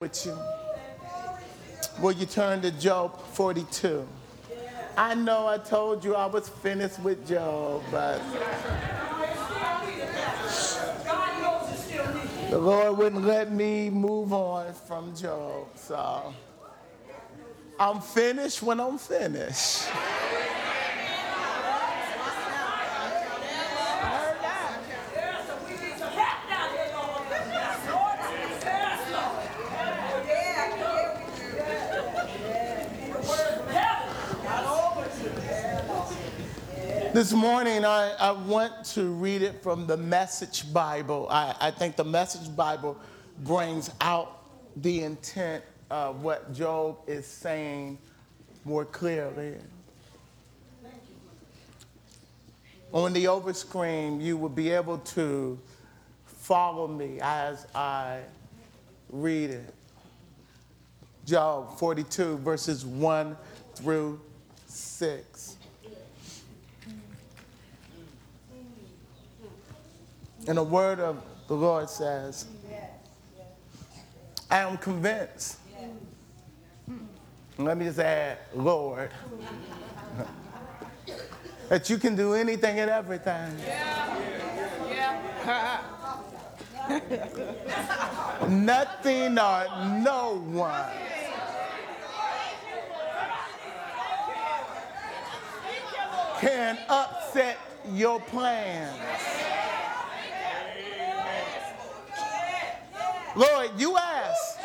with you. Will you turn to Job 42? I know I told you I was finished with Job, but the Lord wouldn't let me move on from Job. So I'm finished when I'm finished. This morning, I, I want to read it from the Message Bible. I, I think the Message Bible brings out the intent of what Job is saying more clearly. On the overscreen, you will be able to follow me as I read it. Job 42, verses 1 through 6. And the word of the Lord says, I am convinced. Let me just add, Lord, that you can do anything and everything. Nothing or no one. Can upset your plans. Lord, you ask,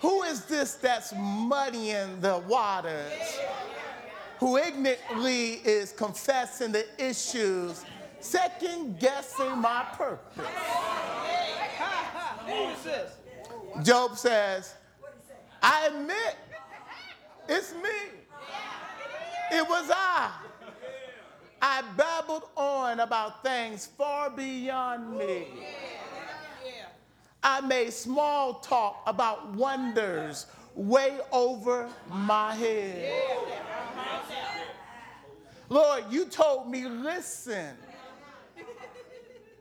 who is this that's muddying the waters? Who ignorantly is confessing the issues, second guessing my purpose? Job says, I admit it's me. It was I. I babbled on about things far beyond me. I made small talk about wonders way over my head. Lord, you told me, listen,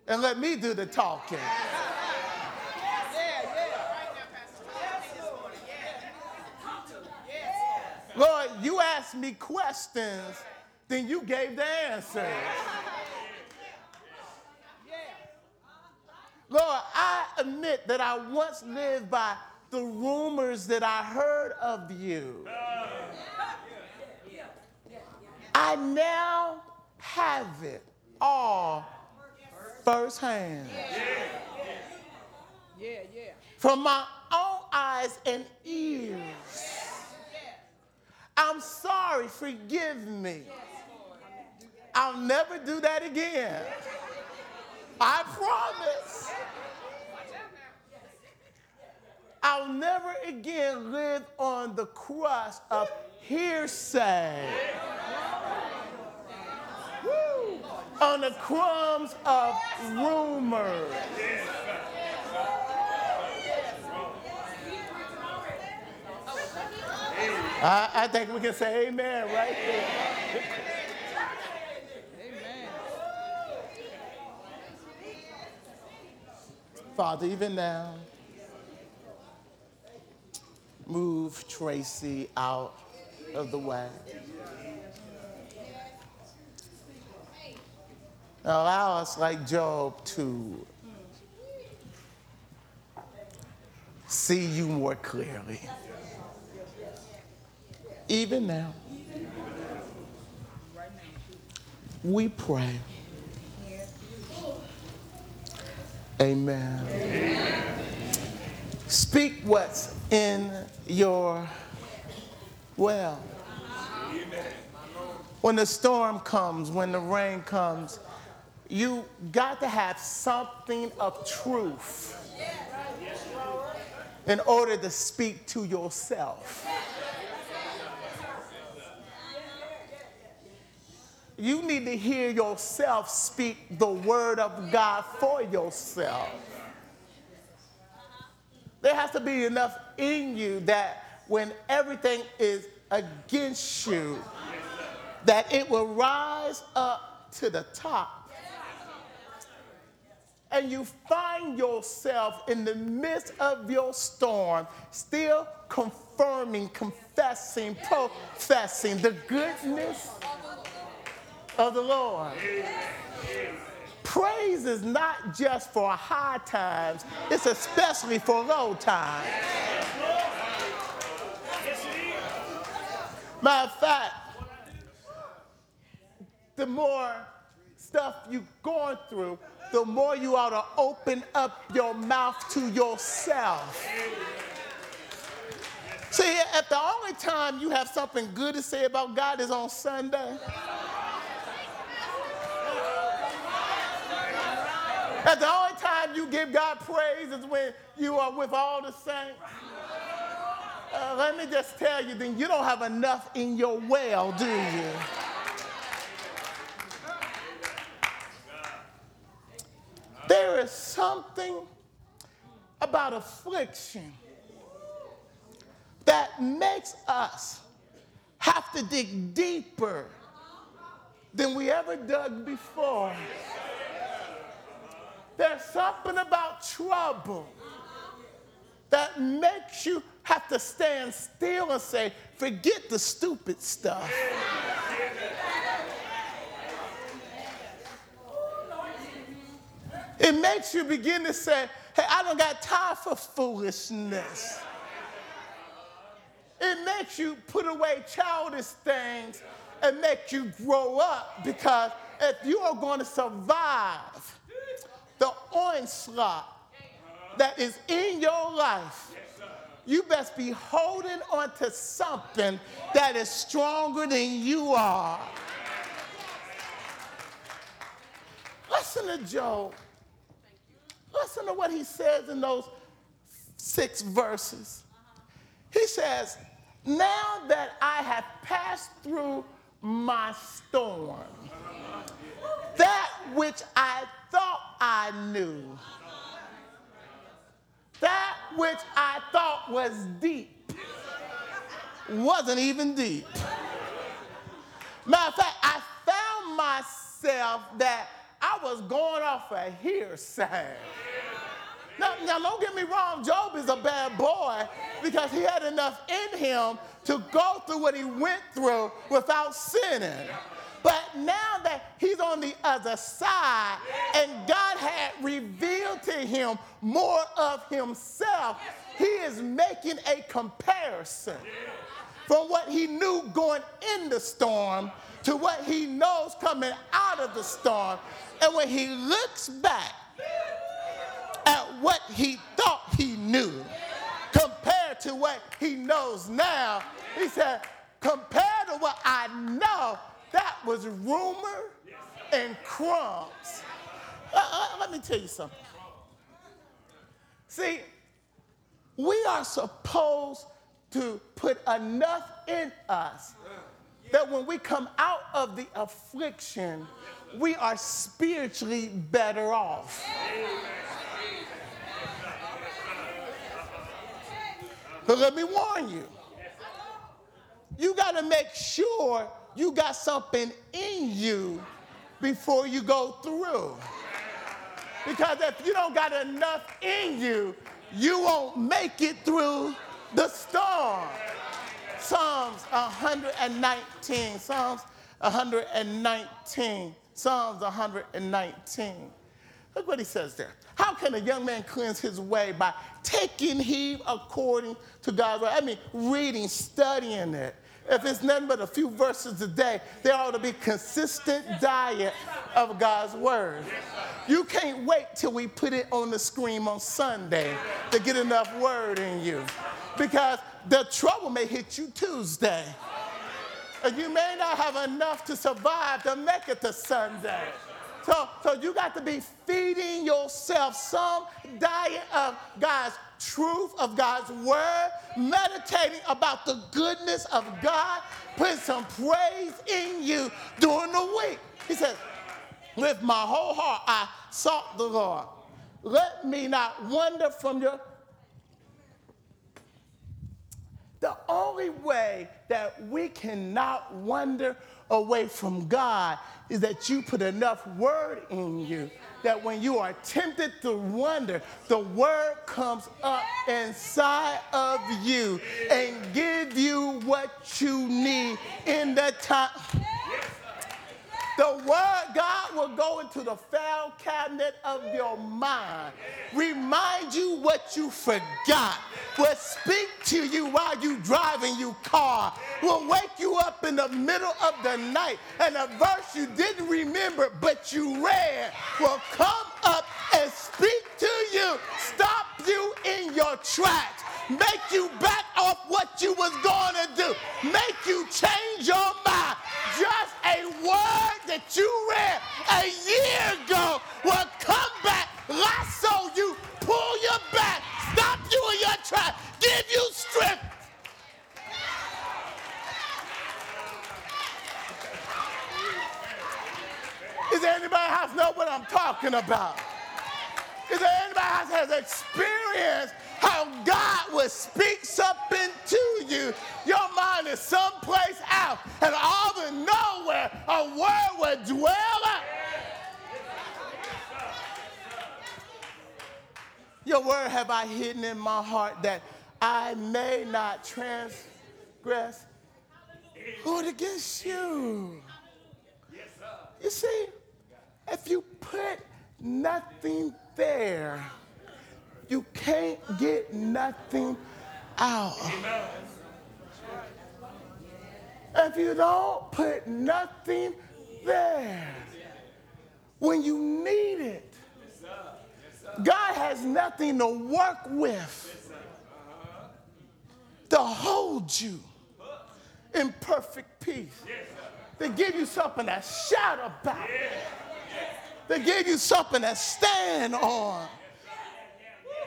and let me do the talking. Lord, you asked me questions, then you gave the answers. Lord, I admit that I once lived by the rumors that I heard of you. I now have it all firsthand. From my own eyes and ears. I'm sorry, forgive me. I'll never do that again. I promise. I'll never again live on the crust of hearsay, Woo. on the crumbs of rumors. I, I think we can say amen right there. Father, even now, move Tracy out of the way. Allow us, like Job, to see you more clearly. Even now, we pray. Amen. Speak what's in your well. When the storm comes, when the rain comes, you got to have something of truth in order to speak to yourself. You need to hear yourself speak the word of God for yourself. There has to be enough in you that when everything is against you, that it will rise up to the top. and you find yourself in the midst of your storm, still confirming, confessing, professing the goodness of the Lord. Praise is not just for high times, it's especially for low times. Matter of fact, the more stuff you're going through, the more you ought to open up your mouth to yourself. See, if the only time you have something good to say about God is on Sunday, That the only time you give God praise is when you are with all the saints. Uh, let me just tell you, then you don't have enough in your well, do you? There is something about affliction that makes us have to dig deeper than we ever dug before. There's something about trouble that makes you have to stand still and say, forget the stupid stuff. It makes you begin to say, hey, I don't got time for foolishness. It makes you put away childish things and make you grow up because if you are going to survive the onslaught that is in your life, you best be holding on to something that is stronger than you are. Listen to Job. Listen to what he says in those six verses. He says, Now that I have passed through my storm, that which I I knew, that which I thought was deep, wasn't even deep. Matter of fact, I found myself that I was going off a hearsay. Now, now, don't get me wrong, Job is a bad boy because he had enough in him to go through what he went through without sinning. But now that he's on the other side and God had revealed to him more of himself, he is making a comparison from what he knew going in the storm to what he knows coming out of the storm. And when he looks back at what he thought he knew compared to what he knows now, he said, compared to what I know, that was rumor and crumbs. Uh, uh, let me tell you something. See, we are supposed to put enough in us that when we come out of the affliction, we are spiritually better off. But let me warn you, you got to make sure you got something in you before you go through. Because if you don't got enough in you, you won't make it through the storm. Psalms 119, Psalms 119, Psalms 119. Look what he says there. How can a young man cleanse his way? By taking heed according to God's word. I mean, reading, studying it if it's nothing but a few verses a day, there ought to be consistent diet of God's word. You can't wait till we put it on the screen on Sunday to get enough word in you. Because the trouble may hit you Tuesday. And you may not have enough to survive to make it to Sunday. So, so you got to be feeding yourself some diet of God's truth of God's word, meditating about the goodness of God, putting some praise in you during the week. He says, With my whole heart I sought the Lord. Let me not wander from your. the only way that we cannot wander away from God is that you put enough word in you that when you are tempted to wonder, the word comes up inside of you and give you what you need in the time. The word God will go into the file cabinet of your mind, remind you what you forgot, will speak to you while you driving your car, will wake you up in the middle of the night, and a verse you didn't remember but you read will come up and speak to you, stop you in your tracks make you back off what you was going to do, make you change your mind. Just a word that you read a year ago will come back, lasso you, pull you back, stop you in your track, give you strength. Is there anybody else know what I'm talking about? Is there anybody else has experienced how God will speak something to you? Your mind is someplace else, and all of nowhere, a word will dwell up. Your word have I hidden in my heart that I may not transgress Lord against you. You see, if you put nothing there, you can't get nothing out. If you don't put nothing there, when you need it, God has nothing to work with to hold you in perfect peace, to give you something to shout about, to give you something to stand on.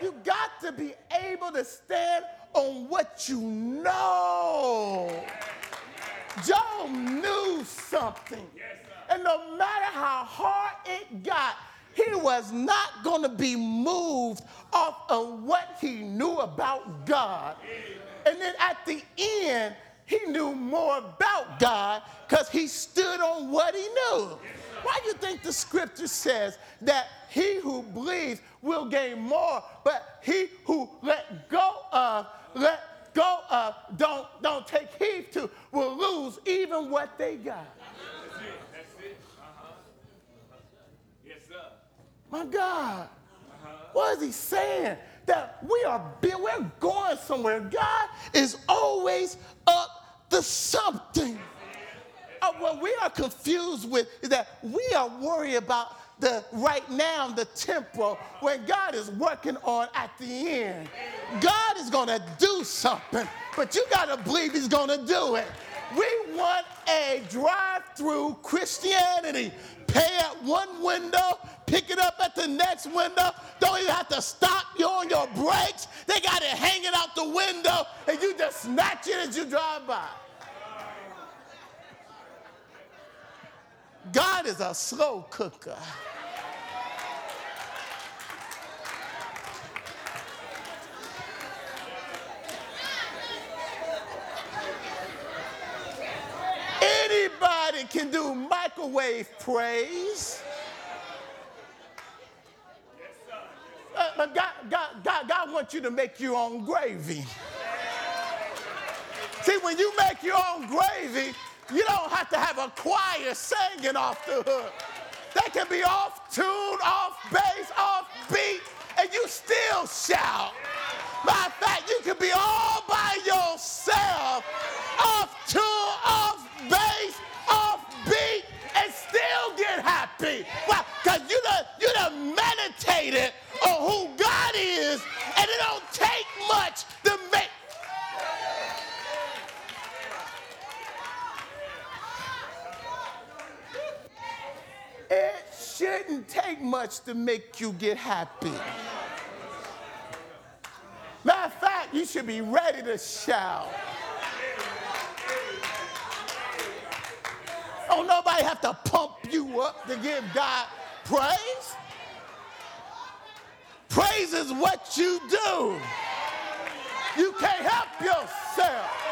You got to be able to stand on what you know. Job knew something. And no matter how hard it got, he was not going to be moved off of what he knew about God. And then at the end, he knew more about God because he stood on what he knew. Why do you think the scripture says that he who believes will gain more, but he who let go of, let go of, don't, don't take heed to, will lose even what they got? That's it. That's it. Uh-huh. Yes, sir. My God. What is he saying? That we are we're going somewhere. God is always up to something. Uh, what we are confused with is that we are worried about the right now, the temporal, when God is working on at the end. God is going to do something, but you got to believe He's going to do it. We want a drive through Christianity. Pay at one window, pick it up at the next window. Don't even have to stop you on your brakes. They got it hanging out the window, and you just snatch it as you drive by. God is a slow cooker. Anybody can do microwave praise. Uh, but God, God, God, God wants you to make your own gravy. See, when you make your own gravy, you don't have to have a choir singing off the hook. They can be off tune, off bass, off beat, and you still shout. Matter of fact, you can be all by yourself, off tune, off bass, off beat, and still get happy. Why? Because you done, you done meditated on who God is, and it don't take much to make. It shouldn't take much to make you get happy. Matter of fact, you should be ready to shout. Don't nobody have to pump you up to give God praise. Praise is what you do. You can't help yourself.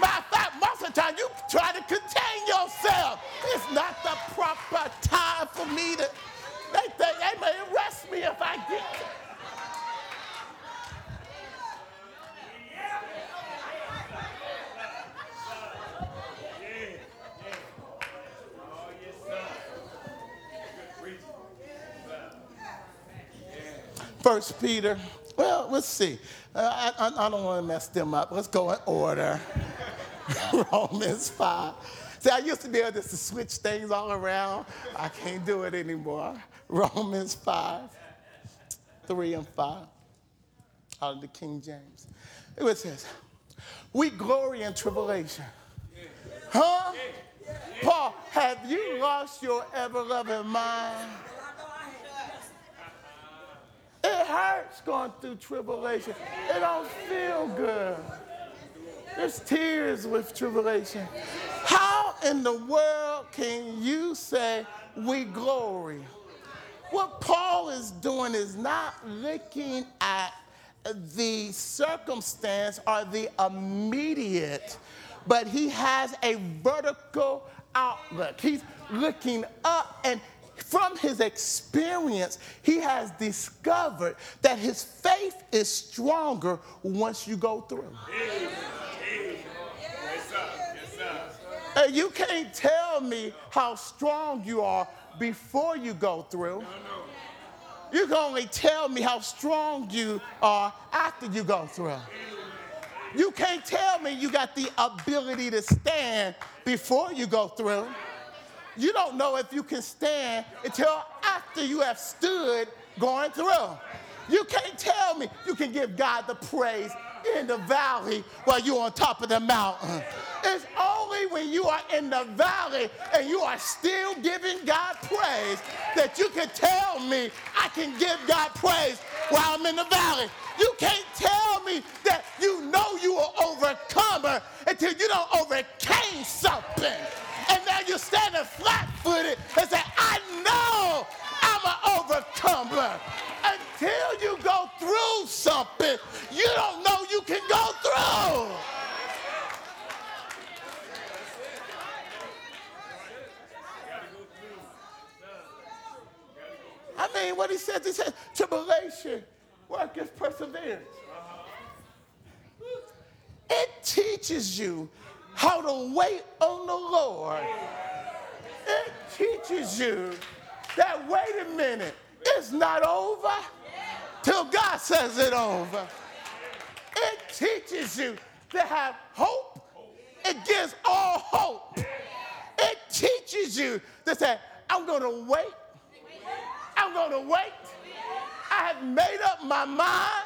Fact, most of the time you try to contain yourself. It's not the proper time for me to. They think they may arrest me if I get. First Peter. Well, let's see. Uh, I, I, I don't want to mess them up. Let's go in order. Romans 5. See, I used to be able to switch things all around. I can't do it anymore. Romans 5, 3 and 5 out of the King James. It says, We glory in tribulation. Huh? Paul, have you lost your ever loving mind? It hurts going through tribulation. It don't feel good. There's tears with tribulation. How in the world can you say we glory? What Paul is doing is not looking at the circumstance or the immediate, but he has a vertical outlook. He's looking up and from his experience, he has discovered that his faith is stronger once you go through. You can't tell me how strong you are before you go through. You can only tell me how strong you are after you go through. You can't tell me you got the ability to stand before you go through you don't know if you can stand until after you have stood going through. You can't tell me you can give God the praise in the valley while you're on top of the mountain. It's only when you are in the valley and you are still giving God praise that you can tell me I can give God praise while I'm in the valley. You can't tell me that you know you are overcomer until you don't overcame something and now you're standing flat footed and say, I know I'm an overcomer. Until you go through something, you don't know you can go through. I mean, what he says, he says, tribulation, work is perseverance. It teaches you how to wait on the Lord. It teaches you that, wait a minute, it's not over till God says it over. It teaches you to have hope. It gives all hope. It teaches you to say, I'm going to wait. I'm going to wait. I have made up my mind.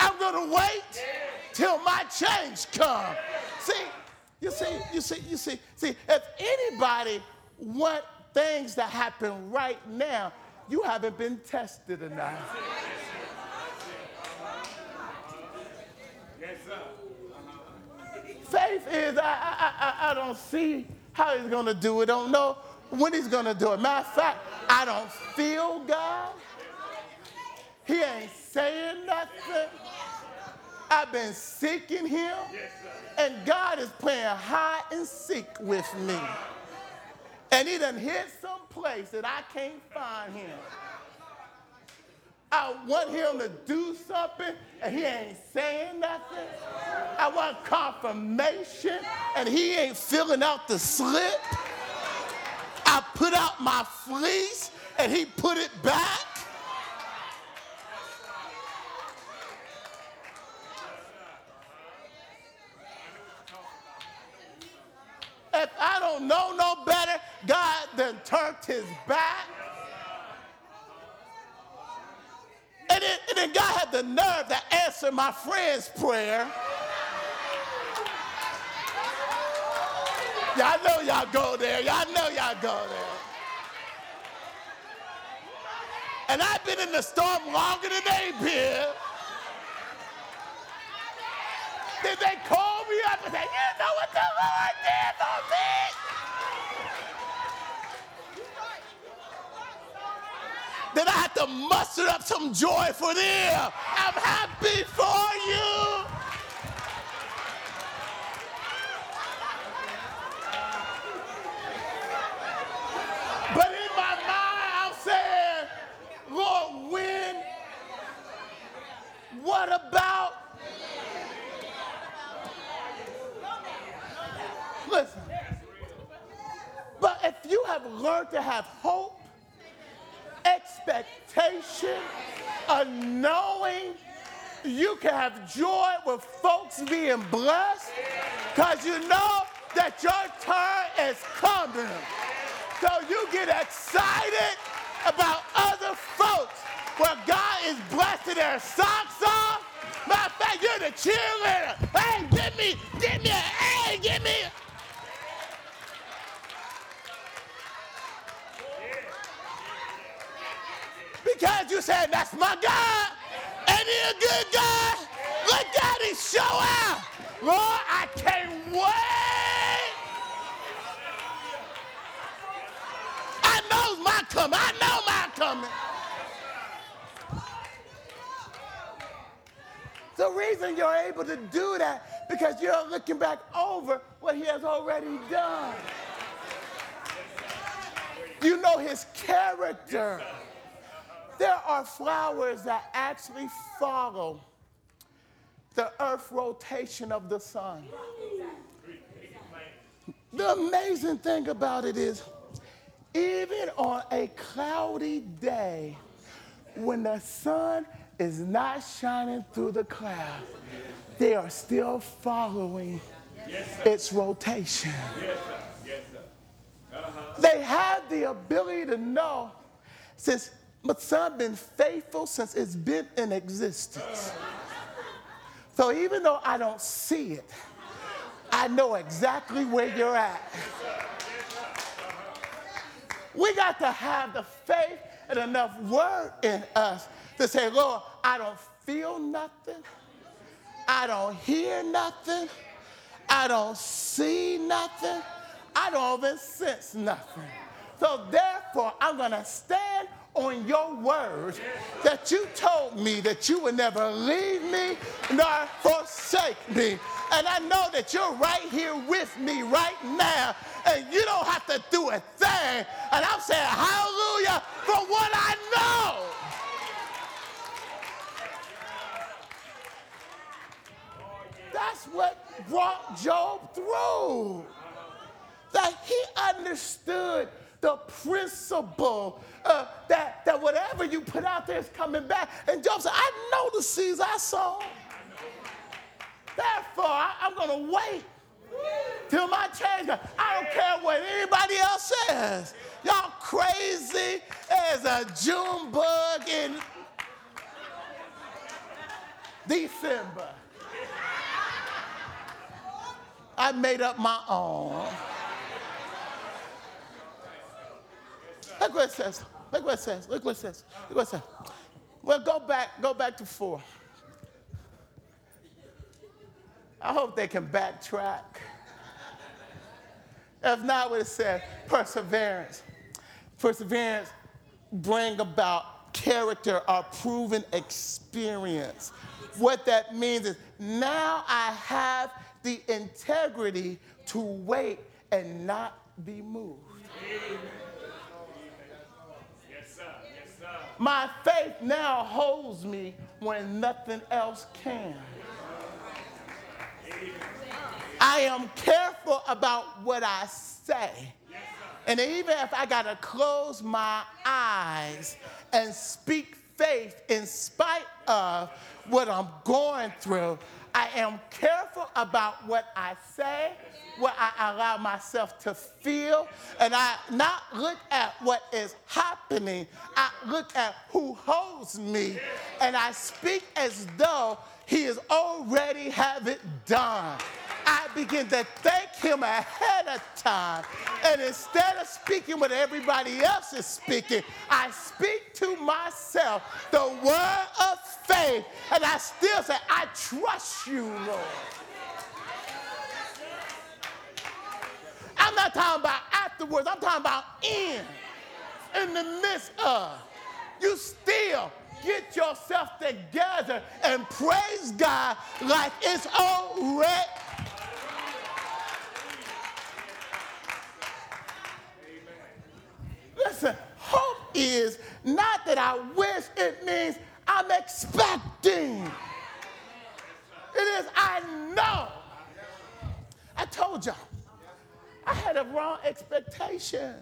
I'm going to wait till my change comes. See, you see, you see, you see, see, if anybody want things to happen right now, you haven't been tested enough. Faith is, I, I, I, I don't see how he's going to do it. Don't know when he's going to do it. Matter of fact, I don't feel God. He ain't saying nothing. I've been seeking him. And God is playing hide and seek with me. And he done hit some place that I can't find him. I want him to do something and he ain't saying nothing. I want confirmation and he ain't filling out the slip. I put out my fleece and he put it back. If I don't know no better, God then turned his back. And then, and then God had the nerve to answer my friend's prayer. Y'all know y'all go there. Y'all know y'all go there. And I've been in the storm longer than they've been. Did they call me up and say, you know what the Lord did for me? Then I had to muster up some joy for them. I'm happy for you. What about? Listen. But if you have learned to have hope, expectation, a knowing, you can have joy with folks being blessed because you know that your turn is coming. So you get excited about other folks where God is blessing their socks off. Matter of fact, you're the cheerleader. Hey, give me, give me a hey, give me. Because you said, that's my God. Ain't he a good God? Look at him show out. Lord, I can't wait. I know my coming. I know my coming. The reason you're able to do that because you're looking back over what he has already done. You know his character. There are flowers that actually follow the earth rotation of the sun. The amazing thing about it is, even on a cloudy day, when the sun is not shining through the cloud, they are still following its rotation. They have the ability to know since the sun been faithful since it's been in existence. So even though I don't see it, I know exactly where you're at. We got to have the faith and enough word in us to say, Lord, I don't feel nothing. I don't hear nothing. I don't see nothing. I don't even sense nothing. So therefore, I'm going to stand on your word that you told me that you would never leave me nor forsake me. And I know that you're right here with me right now, and you don't have to do a thing. And I'm saying hallelujah for what I know. That's what brought Job through. That he understood the principle uh, that, that whatever you put out there is coming back. And Job said, I know the seeds I sow. Therefore, I, I'm going to wait till my change. I don't care what anybody else says. Y'all crazy as a June bug in December. I made up my own. Look what it says. Look what it says. Look what it says. Look what it says. Well, go back, go back to four. I hope they can backtrack. If not, what it says, perseverance. Perseverance bring about character or proven experience. What that means is now I have the integrity to wait and not be moved. Yes, sir. Yes, sir. My faith now holds me when nothing else can. I am careful about what I say. And even if I got to close my eyes and speak faith in spite of what I'm going through, I am careful about what I say, what I allow myself to feel, and I not look at what is happening. I look at who holds me, and I speak as though he has already have it done. I begin to thank him ahead of time. And instead of speaking what everybody else is speaking, I speak to myself the word of faith. And I still say, I trust you, Lord. I'm not talking about afterwards, I'm talking about in, in the midst of. You still get yourself together and praise God like it's already Listen, hope is not that I wish, it means I'm expecting. It is I know. I told y'all, I had a wrong expectation.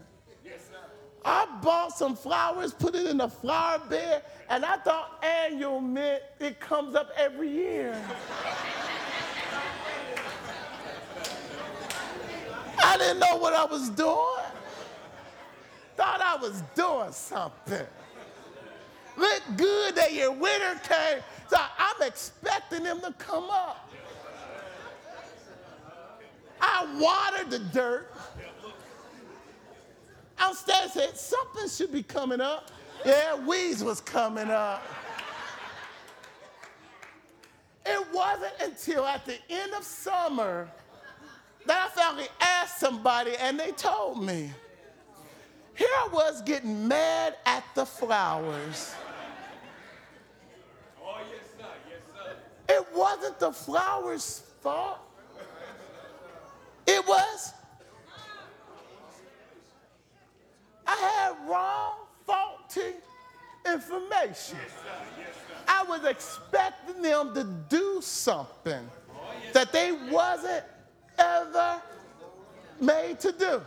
I bought some flowers, put it in a flower bed, and I thought annual meant it comes up every year. I didn't know what I was doing. I was doing something. Look good that your winter came, so I'm expecting them to come up. I watered the dirt. Downstairs said something should be coming up. Yeah, weeds was coming up. It wasn't until at the end of summer that I finally asked somebody and they told me. Here I was getting mad at the flowers. Oh, yes, sir. Yes, sir. It wasn't the flowers' fault. It was. I had wrong, faulty information. I was expecting them to do something that they wasn't ever made to do.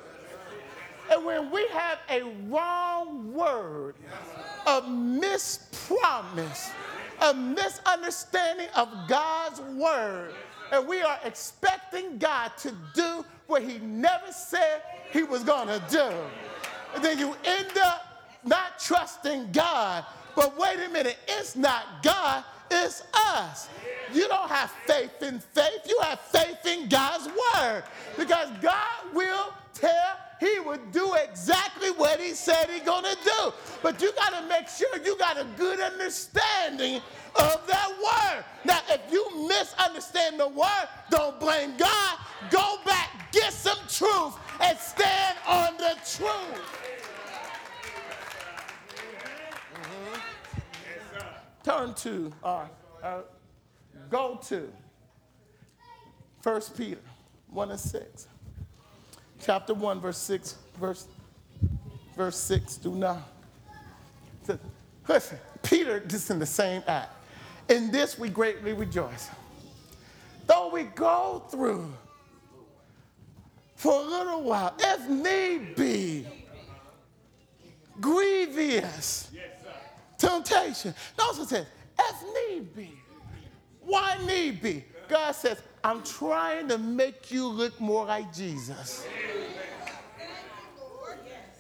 And when we have a wrong word, a mispromise, a misunderstanding of God's word, and we are expecting God to do what he never said he was going to do. And then you end up not trusting God. But wait a minute, it's not God, it's us. You don't have faith in faith, you have faith in God's word. Because God will he would do exactly what he said he's gonna do. But you gotta make sure you got a good understanding of that word. Now, if you misunderstand the word, don't blame God. Go back, get some truth, and stand on the truth. Turn to, uh, uh, go to 1 Peter 1 and 6. Chapter 1, verse 6, verse, verse 6 through 9. So, Listen, Peter, just in the same act. In this we greatly rejoice. Though we go through for a little while, if need be, grievous temptation. Notice It says, if need be. Why need be? God says, I'm trying to make you look more like Jesus.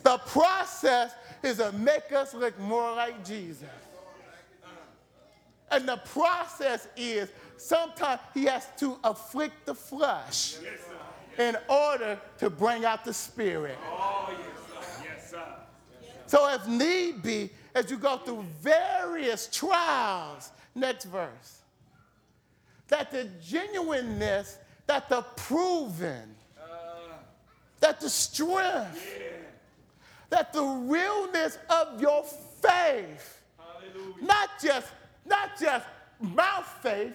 The process is to make us look more like Jesus. And the process is sometimes he has to afflict the flesh in order to bring out the spirit. So, if need be, as you go through various trials, next verse, that the genuineness, that the proven, that the strength, that the realness of your faith, Hallelujah. not just, not just mouth faith,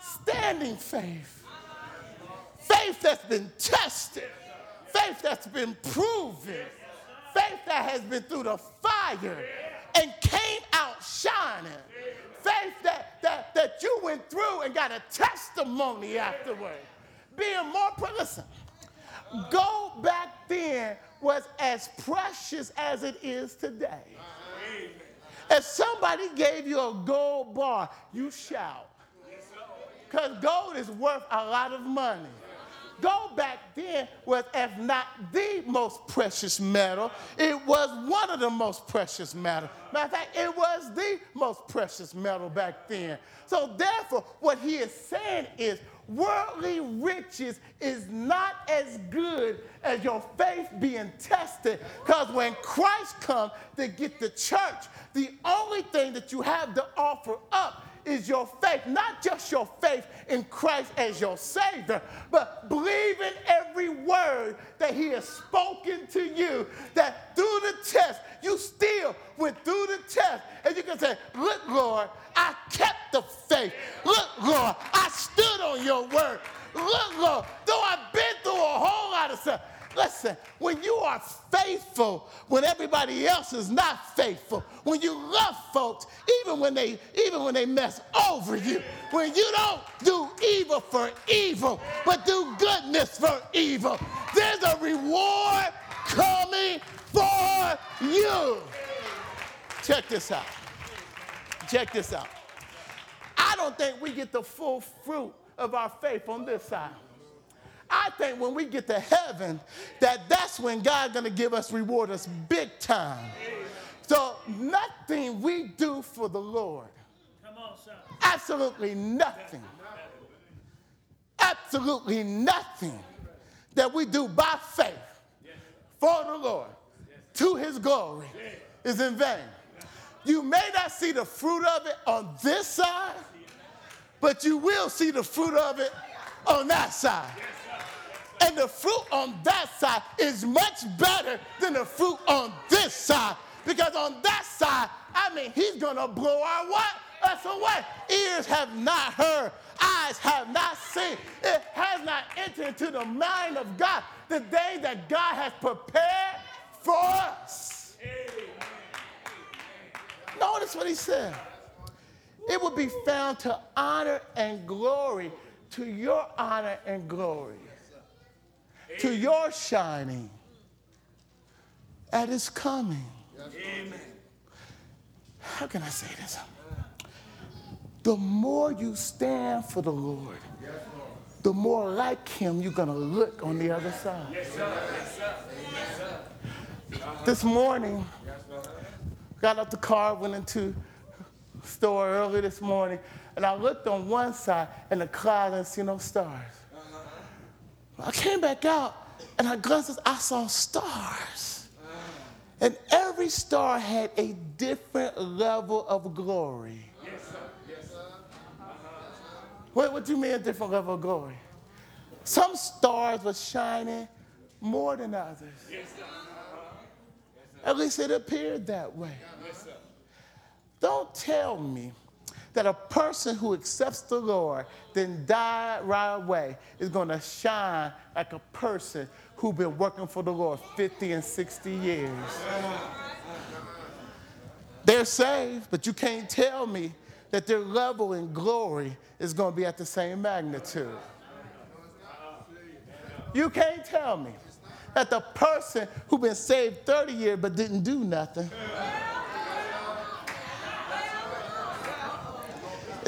standing faith, faith that's been tested, faith that's been proven, faith that has been through the fire and came out shining, faith that, that, that you went through and got a testimony afterward. Being more, listen, go back then was as precious as it is today. If somebody gave you a gold bar, you shout. Because gold is worth a lot of money. Gold back then was, if not the most precious metal, it was one of the most precious metal. Matter of fact, it was the most precious metal back then. So therefore, what he is saying is worldly riches is not as good as your faith being tested. Because when Christ comes to get the church, the only thing that you have to offer up is your faith, not just your faith in Christ as your Savior, but believing every word that He has spoken to you, that through the test, you still went through the test, and you can say, Look, Lord, I kept the faith. Look, Lord, I stood on your word. Look, Lord, though I've been through a whole lot of stuff, Listen, when you are faithful when everybody else is not faithful, when you love folks even when they even when they mess over you, when you don't do evil for evil, but do goodness for evil, there's a reward coming for you. Check this out. Check this out. I don't think we get the full fruit of our faith on this side. I think when we get to heaven, that that's when God's gonna give us reward us big time. So nothing we do for the Lord, absolutely nothing, absolutely nothing that we do by faith for the Lord to His glory is in vain. You may not see the fruit of it on this side, but you will see the fruit of it on that side. And the fruit on that side is much better than the fruit on this side. Because on that side, I mean, he's gonna blow our what? Us away. Ears have not heard, eyes have not seen. It has not entered into the mind of God the day that God has prepared for us. Notice what he said. It will be found to honor and glory, to your honor and glory to your shining at his coming. Amen. How can I say this? The more you stand for the Lord, the more like him you're going to look on the other side. Yes, sir. Yes, sir. Yes, sir. This morning, got out the car, went into store early this morning, and I looked on one side and the cloud and see no stars. I came back out and I glanced, I saw stars. And every star had a different level of glory. Yes, sir. Yes, sir. What, what do you mean a different level of glory? Some stars were shining more than others. Yes, sir. At least it appeared that way. Don't tell me that a person who accepts the Lord, then die right away, is going to shine like a person who's been working for the Lord 50 and 60 years. They're saved, but you can't tell me that their level in glory is going to be at the same magnitude. You can't tell me that the person who's been saved 30 years but didn't do nothing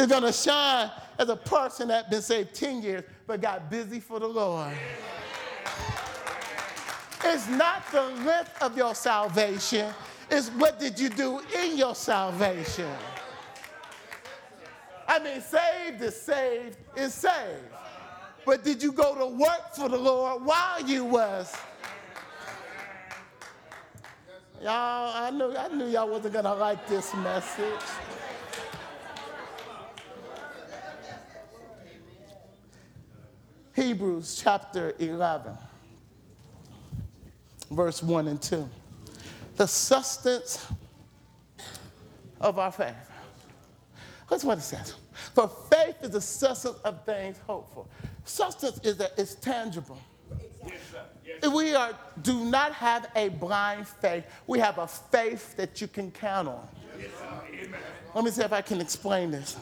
is going to shine as a person that been saved 10 years but got busy for the Lord. It's not the length of your salvation, it's what did you do in your salvation. I mean, saved is saved is saved. But did you go to work for the Lord while you was? Y'all, I knew, I knew y'all wasn't gonna like this message. Hebrews chapter 11, verse 1 and 2. The substance of our faith. That's what it says. For faith is the substance of things hoped for. Substance is that it's tangible. Yes, yes. We are, do not have a blind faith. We have a faith that you can count on. Yes, Let me see if I can explain this.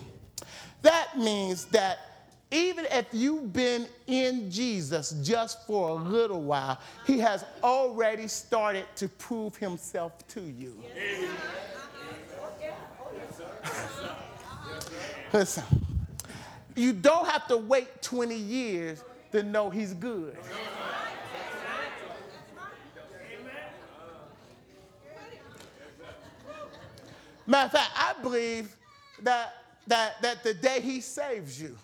That means that even if you've been in Jesus just for a little while, he has already started to prove himself to you. Listen, you don't have to wait 20 years to know he's good. Matter of fact, I believe that, that, that the day he saves you,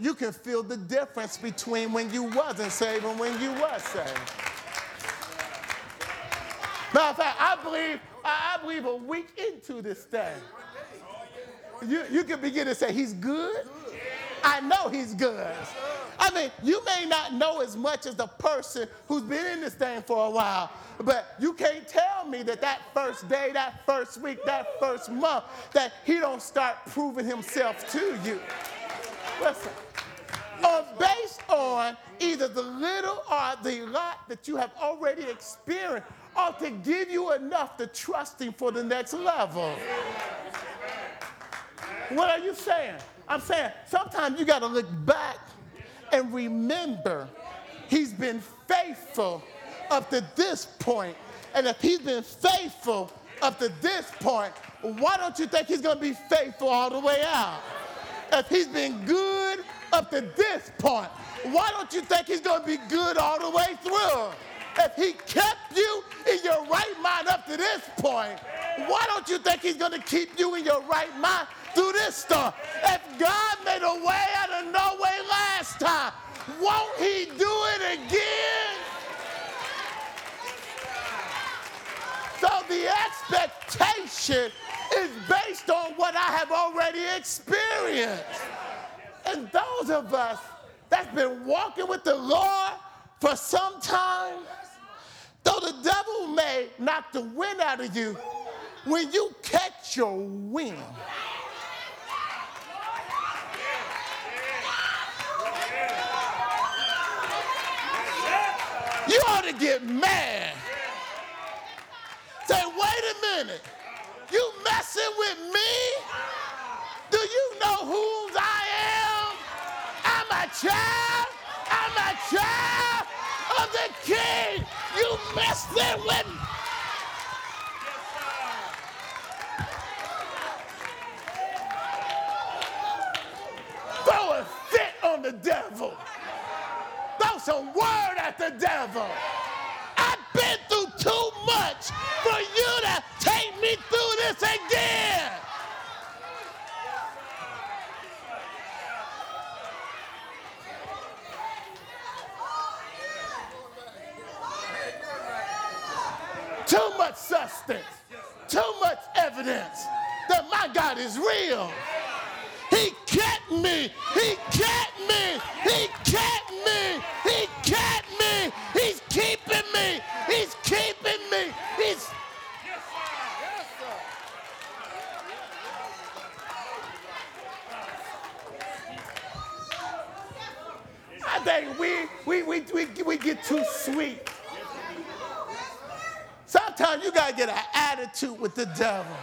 you can feel the difference between when you wasn't saved and when you was saved. Matter of fact, I believe, I believe a week into this thing, you, you can begin to say, He's good. I know He's good. I mean, you may not know as much as the person who's been in this thing for a while, but you can't tell me that that first day, that first week, that first month, that He don't start proving Himself to you. Listen, uh, based on either the little or the lot that you have already experienced or to give you enough to trust him for the next level. What are you saying? I'm saying sometimes you got to look back and remember he's been faithful up to this point. And if he's been faithful up to this point, why don't you think he's going to be faithful all the way out? If he's been good up to this point, why don't you think he's going to be good all the way through? If he kept you in your right mind up to this point, why don't you think he's going to keep you in your right mind through this storm? If God made a way out of no way last time, won't he do it again? So the expectation is based on what I have already experienced. And those of us that's been walking with the Lord for some time, though the devil may knock the wind out of you, when you catch your wind, you ought to get mad. Say, wait a minute. You messing with me? Do you know whose I child. I'm a child of the king. You messing with me? Throw a fit on the devil. Throw some word at the devil. I've been through too much for you to take me through this again. Too much substance, too much evidence that my God is real. He kept me. He kept me. He kept me. He kept me. He's keeping me. He's keeping me. He's. I think we, we, we, we, we get too sweet. You got to get an attitude with the devil.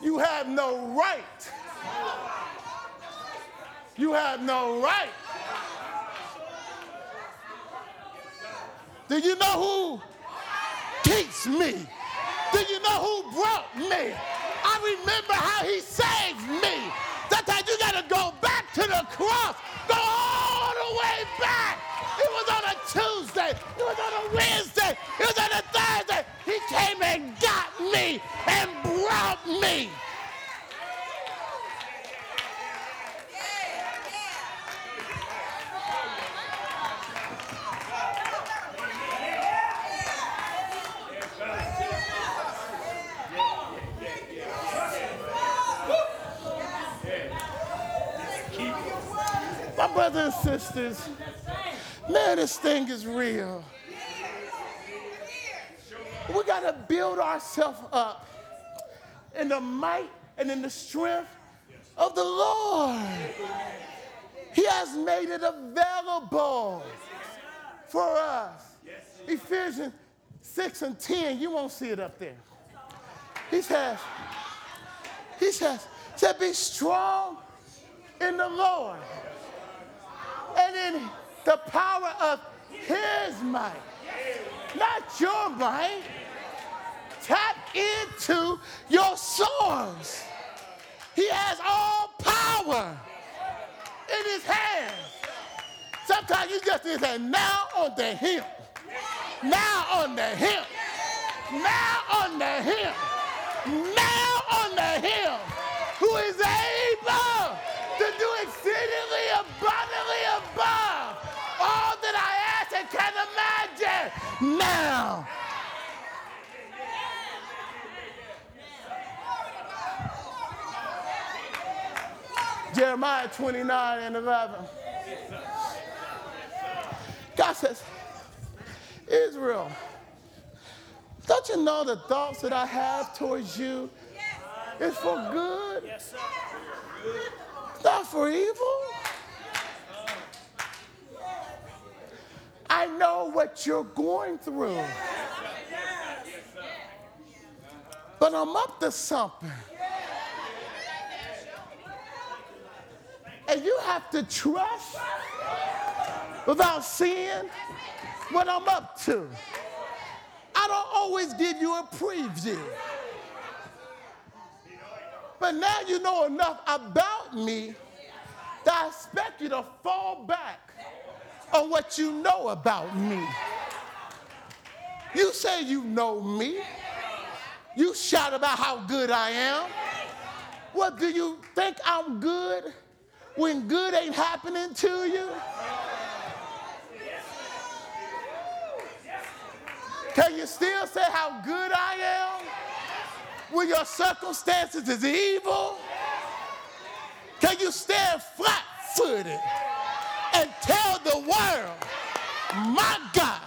You have no right. You have no right. Do you know who keeps me? Do you know who brought me? Remember how he saved me. Sometimes you got to go back to the cross, go all the way back. It was on a Tuesday, it was on a Wednesday, it was on a Thursday. He came and got me and brought me. My brothers and sisters, man, this thing is real. We got to build ourselves up in the might and in the strength of the Lord. He has made it available for us. Ephesians 6 and 10, you won't see it up there. He says, he says, said, be strong in the Lord and in the power of his might, not your might. Tap into your source. He has all power in his hands. Sometimes you just need to say, now on the him. Now on the him. Now on the him. Now on the him who is able abundantly above all that I ask and can imagine. Now. Jeremiah 29 and 11. God says, Israel, Don't you know the thoughts that I have towards you is for good? Not for evil. I know what you're going through. But I'm up to something. And you have to trust without seeing what I'm up to. I don't always give you a preview. But now you know enough about me that I expect you to fall back on what you know about me. You say you know me. You shout about how good I am. What do you think I'm good when good ain't happening to you? Can you still say how good I am when your circumstances is evil? Can you stand flat footed and tell the world, my God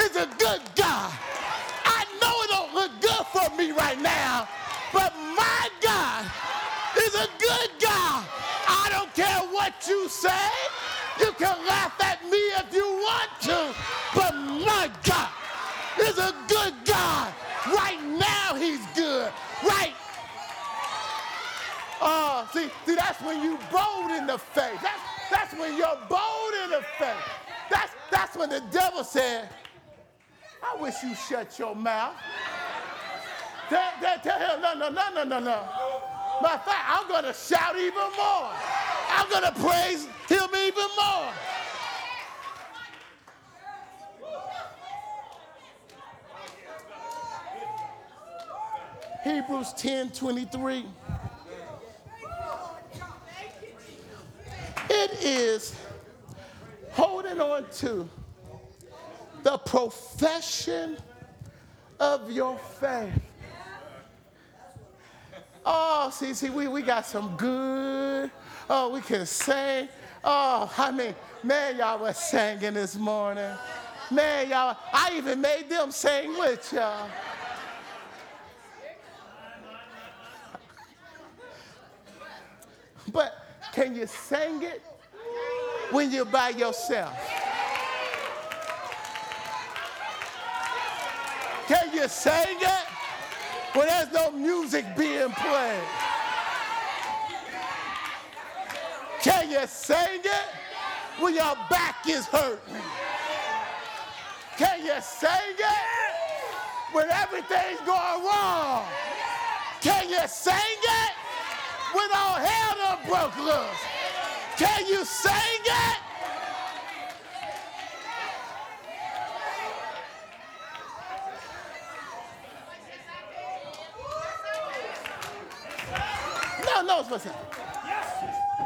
is a good God? I know it don't look good for me right now, but my God is a good God. I don't care what you say. You can laugh at me if you want to, but my God is a good God. Right now, He's good. Right. Oh, see, see, that's when you bold in the face. That's, that's when you're bold in the faith. That's, that's when the devil said, I wish you shut your mouth. Tell, tell, tell him, no, no, no, no, no, no. Matter of fact, I'm going to shout even more. I'm going to praise him even more. Hebrews 10 23. It is holding on to the profession of your faith. Oh, see, see, we, we got some good. Oh, we can sing. Oh, I mean, man, y'all was singing this morning. Man, y'all, I even made them sing with y'all. But can you sing it when you're by yourself? Can you sing it when there's no music being played? Can you sing it when your back is hurting? Can you sing it when everything's going wrong? Can you sing it when all hell done broke loose? Can you sing it? No, no, listen.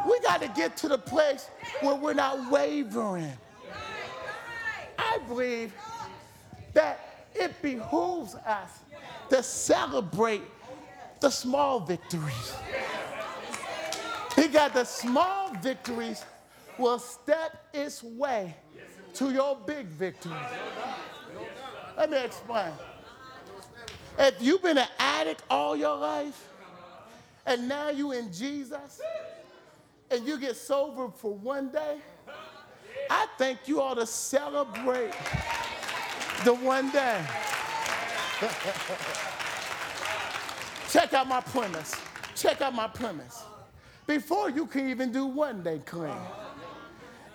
We got to get to the place where we're not wavering. I believe that it behooves us to celebrate the small victories. He got the small victories will step its way to your big victories. Let me explain. If you've been an addict all your life, and now you in Jesus, and you get sober for one day, I think you ought to celebrate the one day. Check out my premise. Check out my premise. Before you can even do one day clean.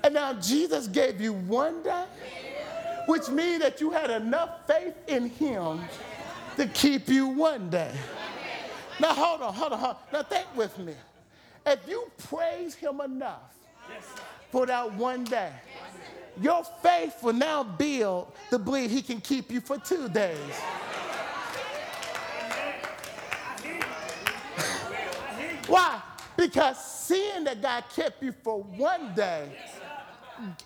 And now Jesus gave you one day, which means that you had enough faith in him to keep you one day. Now hold on, hold on, hold on. Now think with me. If you praise him enough for that one day, your faith will now build to believe he can keep you for two days. Why? Because seeing that God kept you for one day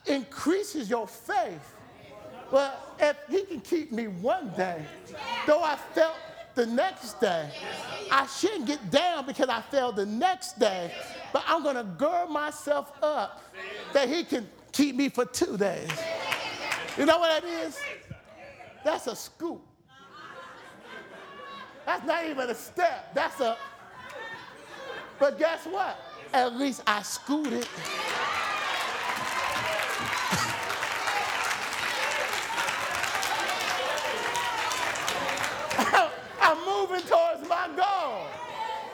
increases your faith. Well, if he can keep me one day, though I felt the next day, I shouldn't get down because I fell the next day, but I'm going to gird myself up that he can keep me for two days. You know what that is? That's a scoop. That's not even a step. That's a. But guess what? At least I scooted. I'm moving towards my goal.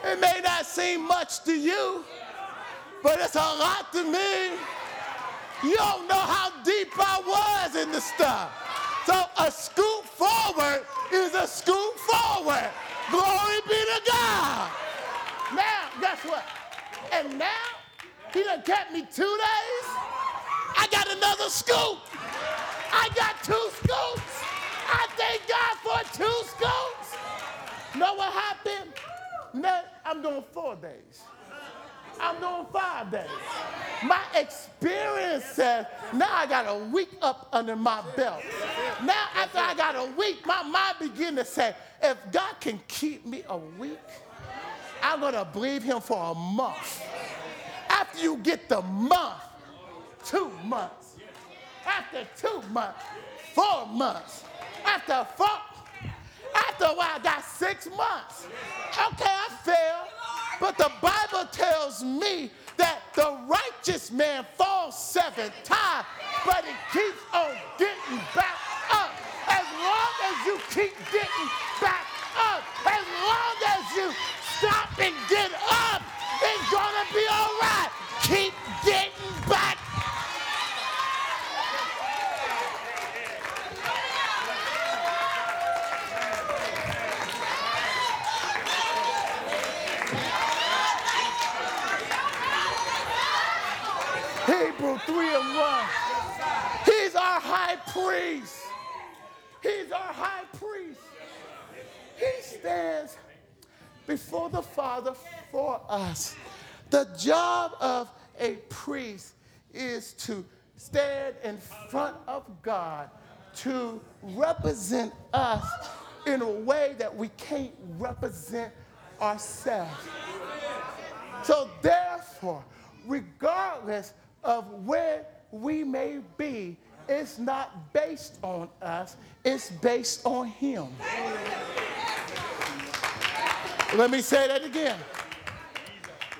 It may not seem much to you, but it's a lot to me. You don't know how deep I was in the stuff. So a scoop forward is a scoop forward. Glory be to God. Guess what? And now, he done kept me two days. I got another scoop. I got two scoops. I thank God for two scoops. Know what happened? Now, I'm doing four days. I'm doing five days. My experience says now I got a week up under my belt. Now, after I got a week, my mind begin to say, if God can keep me a week, I'm going to believe Him for a month. After you get the month, two months. After two months, four months. After four, after a while, I got six months. Okay, I failed. But the Bible tells me that the righteous man falls seven times, but he keeps on getting back up. As long as you keep getting back up, as long as you stop and get up, it's gonna be all right. Keep getting back Hebrew 3 and 1. He's our high priest. He's our high priest. He stands before the Father for us. The job of a priest is to stand in front of God to represent us in a way that we can't represent ourselves. So, therefore, regardless of where we may be, it's not based on us, it's based on Him. Let me say that again.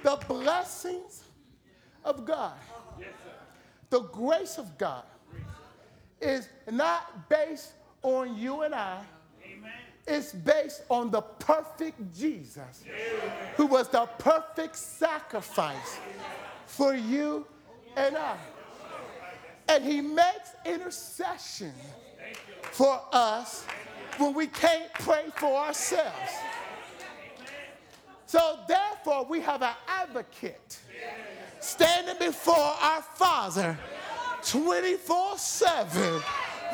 The blessings of God, the grace of God, is not based on you and I. It's based on the perfect Jesus, who was the perfect sacrifice for you and I. And he makes intercession for us when we can't pray for ourselves. So therefore, we have an advocate standing before our Father 24 7,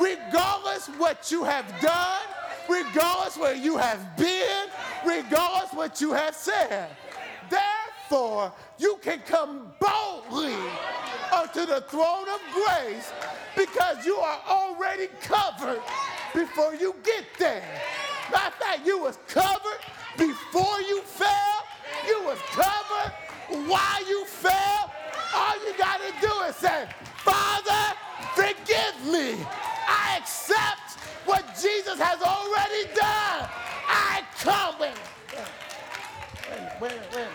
regardless what you have done, regardless where you have been, regardless what you have said. Therefore, you can come boldly unto the throne of grace because you are already covered before you get there. Of fact, you was covered before you fell. You was covered while you fell. All you got to do is say, Father, forgive me. I accept what Jesus has already done. I come. Wait wait a minute,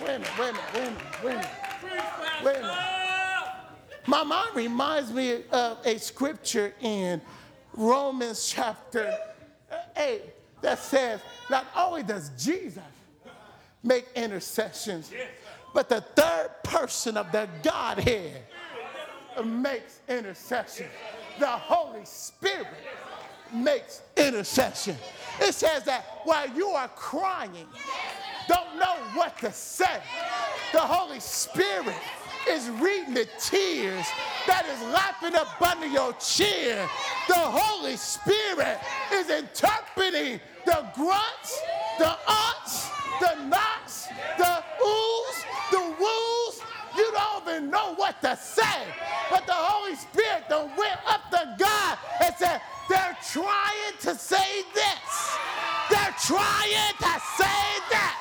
wait a minute, wait a minute, wait a minute, wait a minute, wait a minute. My mind reminds me of a scripture in Romans chapter 8 that says, not only does Jesus make intercessions, but the third person of the Godhead makes intercession. The Holy Spirit makes intercession. It says that while you are crying, don't know what to say, the Holy Spirit is reading the tears that is lapping up under your chin. The Holy Spirit is interpreting the grunts, the ups, the knocks, the oohs, the woos. You don't even know what to say. But the Holy Spirit done went up to God and said, they're trying to say this. They're trying to say that.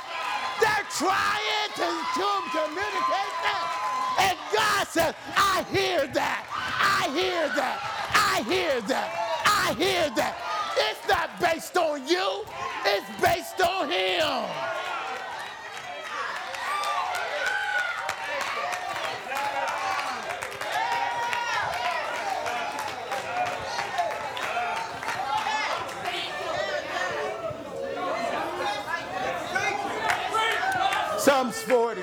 They're trying to, to communicate that. And God says, I hear that. I hear that. I hear that. I hear that. Based on you. It's based on him. Psalms 40.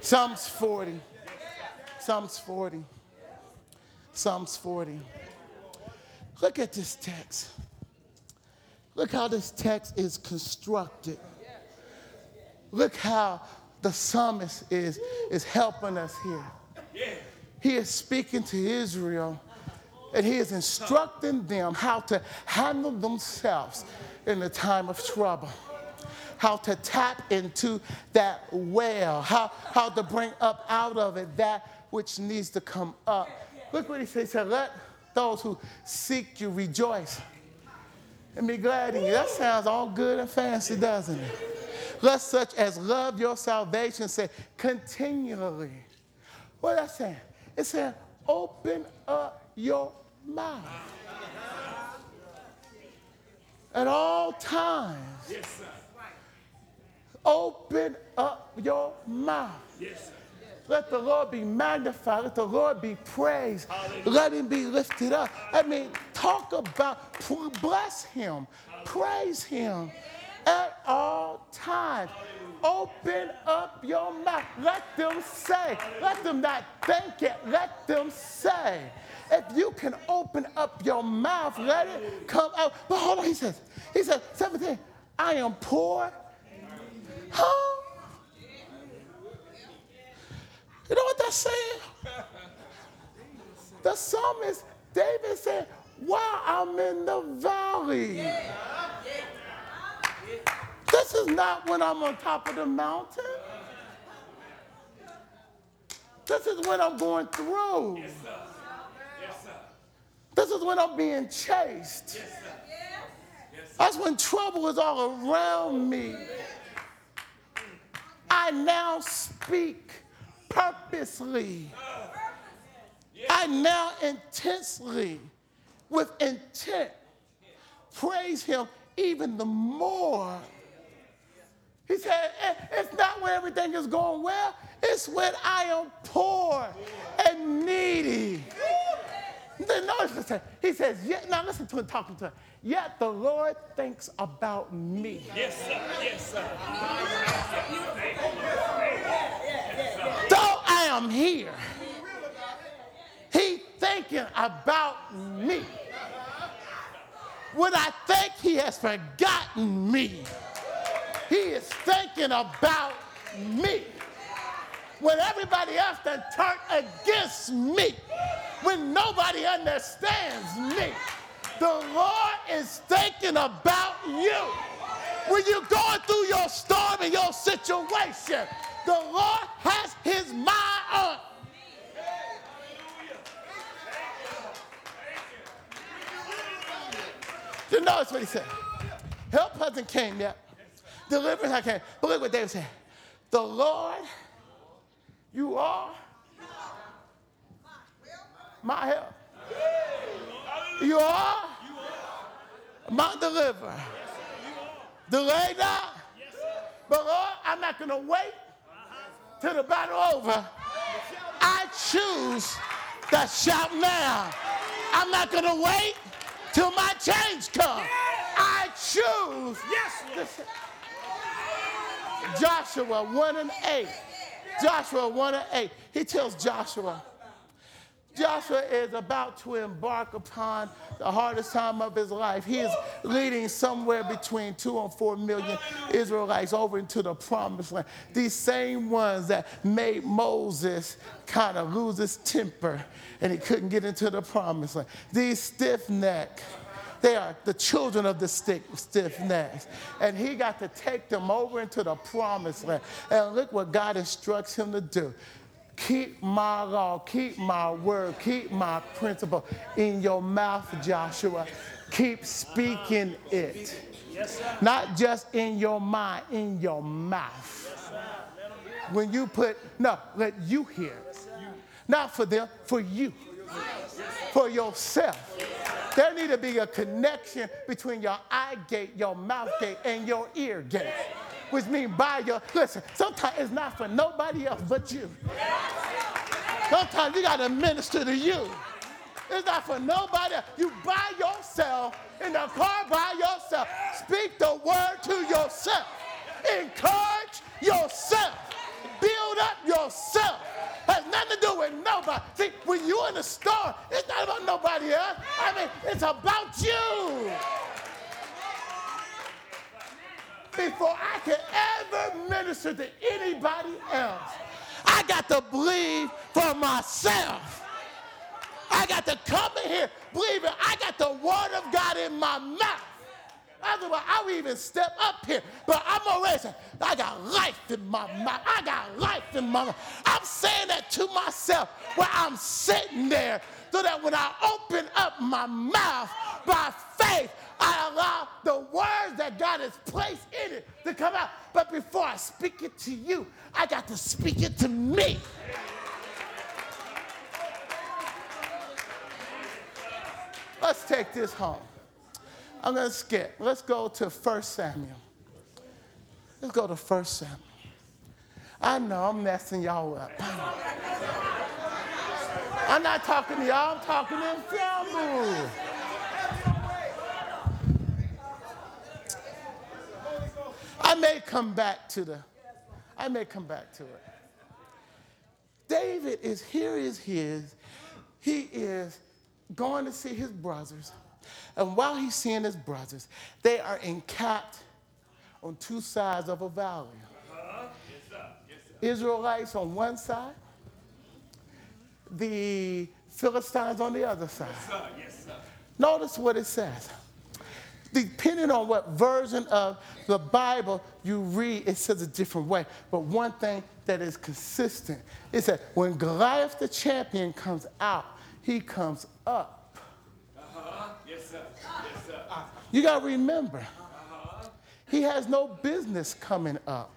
Psalms 40. Psalms 40. Psalms 40. Look at this text. Look how this text is constructed. Look how the psalmist is, is helping us here. He is speaking to Israel and he is instructing them how to handle themselves in the time of trouble how to tap into that well, how, how to bring up out of it that which needs to come up. Look what he says. He Let those who seek you rejoice and be glad in you. That sounds all good and fancy, doesn't it? Let such as love your salvation say continually. What that saying? It's saying, open up your mouth. At all times. Yes, sir. Open up your mouth. Yes, sir. Let the Lord be magnified. Let the Lord be praised. Let him be lifted up. I mean, talk about, bless him, praise him at all times. Open up your mouth. Let them say. Let them not think it. Let them say. If you can open up your mouth, let it come out. But hold on, he says, he says, 17, I am poor. Huh? You know what that's saying? The psalmist David said, While I'm in the valley. This is not when I'm on top of the mountain. This is when I'm going through. This is when I'm being chased. That's when trouble is all around me. I now speak purposely. I now intensely, with intent, praise him even the more. He said, "Eh, it's not when everything is going well, it's when I am poor and needy. Then notice listen, he says, yet, now listen to him talking to him. Yet the Lord thinks about me. Yes, sir. Yes, sir. Am here, he thinking about me. When I think he has forgotten me, he is thinking about me. When everybody else done turned against me, when nobody understands me, the Lord is thinking about you. When you're going through your storm and your situation, the Lord has his mind on. You notice what he said. Help hasn't came yet. Deliverance hasn't came. But look what David said. The Lord, you are my help. You are my deliverer. Delay not. But Lord, I'm not going to wait till the battle over. I choose to shout now. I'm not going to wait till my change comes. I choose. Yes, Joshua 1 and 8. Joshua 1 and 8. He tells Joshua, Joshua is about to embark upon the hardest time of his life. He is leading somewhere between two and four million Israelites over into the promised land. These same ones that made Moses kind of lose his temper and he couldn't get into the promised land. These stiff neck. They are the children of the stick, stiff necks. And he got to take them over into the promised land. And look what God instructs him to do. Keep my law, keep my word, keep my principle in your mouth, Joshua. Keep speaking it. Not just in your mind, in your mouth. When you put, no, let you hear. Not for them, for you. For yourself. There need to be a connection between your eye gate, your mouth gate, and your ear gate. Which means by your, listen, sometimes it's not for nobody else but you. Sometimes you got to minister to you. It's not for nobody. You by yourself, in the car by yourself. Speak the word to yourself. Encourage yourself. Build up yourself. Has nothing to do with nobody. See, when you're in the store, it's not about nobody else. I mean, it's about you. Before I can ever minister to anybody else, I got to believe for myself. I got to come in here believing I got the word of God in my mouth. Otherwise, I would even step up here. But I'm already saying, I got life in my mouth. I got life in my mouth. I'm saying that to myself while I'm sitting there so that when I open up my mouth by faith, I allow the words that God has placed in it to come out. But before I speak it to you, I got to speak it to me. Let's take this home. I'm going to skip. Let's go to 1 Samuel. Let's go to 1 Samuel. I know I'm messing y'all up. I'm not talking to y'all, I'm talking to Samuel. I may come back to the, I may come back to it. David is here is his. He is going to see his brothers. And while he's seeing his brothers, they are encamped on two sides of a valley. Uh-huh. Israelites on one side, the Philistines on the other side. Yes, sir. Yes, sir. Notice what it says. Depending on what version of the Bible you read, it says a different way. But one thing that is consistent is that when Goliath the champion comes out, he comes up. Uh-huh. Yes, sir. Yes, sir. You got to remember, uh-huh. he has no business coming up.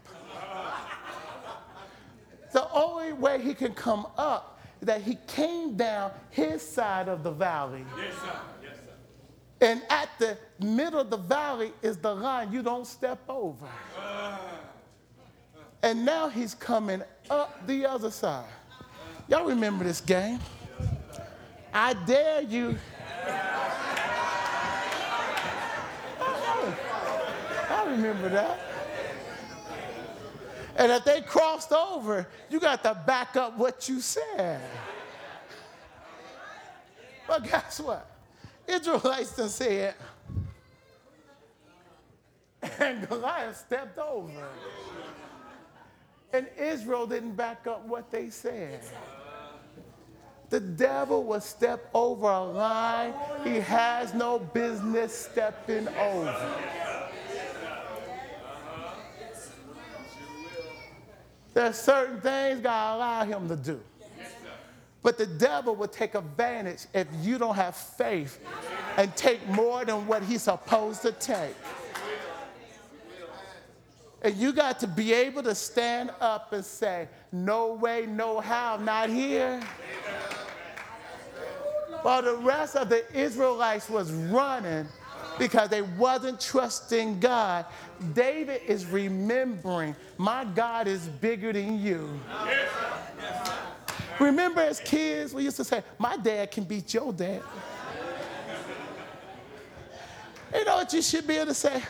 The only way he can come up that he came down his side of the valley. Yes, sir. Yes, sir. And at the middle of the valley is the line you don't step over. Uh, uh, uh. And now he's coming up the other side. Y'all remember this game? I dare you. I remember that. And if they crossed over, you got to back up what you said. But guess what? Israelites done said, and Goliath stepped over. And Israel didn't back up what they said. The devil will step over a line he has no business stepping over. There's certain things God allow him to do. But the devil will take advantage if you don't have faith and take more than what he's supposed to take. And you got to be able to stand up and say, No way, no how, not here. While the rest of the Israelites was running because they wasn't trusting God, David is remembering, my God is bigger than you. Remember as kids, we used to say, my dad can beat your dad. You know what you should be able to say?